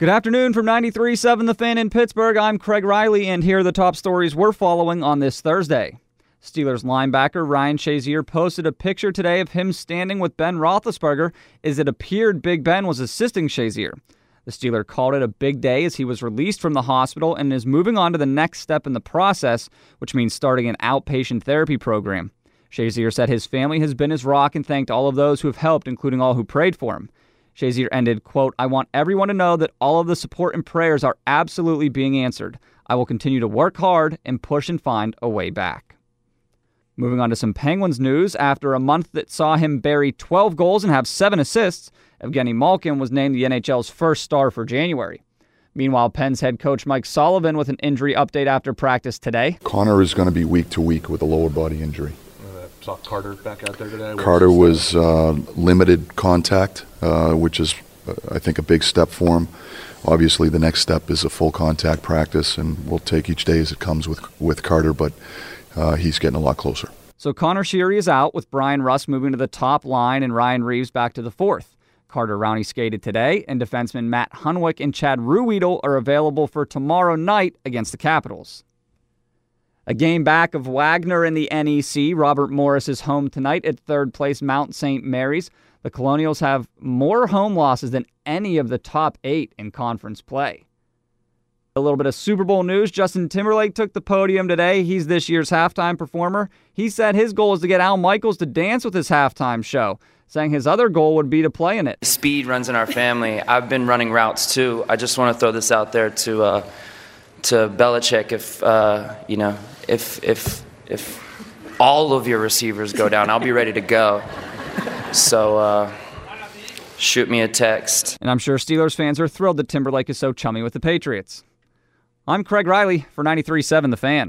Good afternoon from 93.7 The Fan in Pittsburgh. I'm Craig Riley, and here are the top stories we're following on this Thursday. Steelers linebacker Ryan Shazier posted a picture today of him standing with Ben Roethlisberger as it appeared Big Ben was assisting Shazier. The Steeler called it a big day as he was released from the hospital and is moving on to the next step in the process, which means starting an outpatient therapy program. Shazier said his family has been his rock and thanked all of those who have helped, including all who prayed for him. Shazier ended, quote, I want everyone to know that all of the support and prayers are absolutely being answered. I will continue to work hard and push and find a way back. Moving on to some Penguins news, after a month that saw him bury 12 goals and have seven assists, Evgeny Malkin was named the NHL's first star for January. Meanwhile, Pens head coach Mike Sullivan with an injury update after practice today. Connor is going to be week to week with a lower body injury. Uh, saw Carter back out there today. Carter was uh, limited contact, uh, which is, uh, I think, a big step for him. Obviously, the next step is a full contact practice, and we'll take each day as it comes with with Carter. But uh, he's getting a lot closer. So Connor Sheary is out, with Bryan Rust moving to the top line and Ryan Reaves back to the fourth. Carter Rowney skated today, and defensemen Matt Hunwick and Chad Ruhwedel are available for tomorrow night against the Capitals. A game back of Wagner in the NEC. Robert Morris is home tonight at third place Mount St. Mary's. The Colonials have more home losses than any of the top eight in conference play. A little bit of Super Bowl news. Justin Timberlake took the podium today. He's this year's halftime performer. He said his goal is to get Al Michaels to dance with his halftime show, saying his other goal would be to play in it. Speed runs in our family. I've been running routes too. I just want to throw this out there to uh, to Belichick. If uh, you know, if if if all of your receivers go down, I'll be ready to go. So. Uh, shoot me a text. And I'm sure Steelers fans are thrilled that Timberlake is so chummy with the Patriots. I'm Craig Riley for 93.7 The Fan.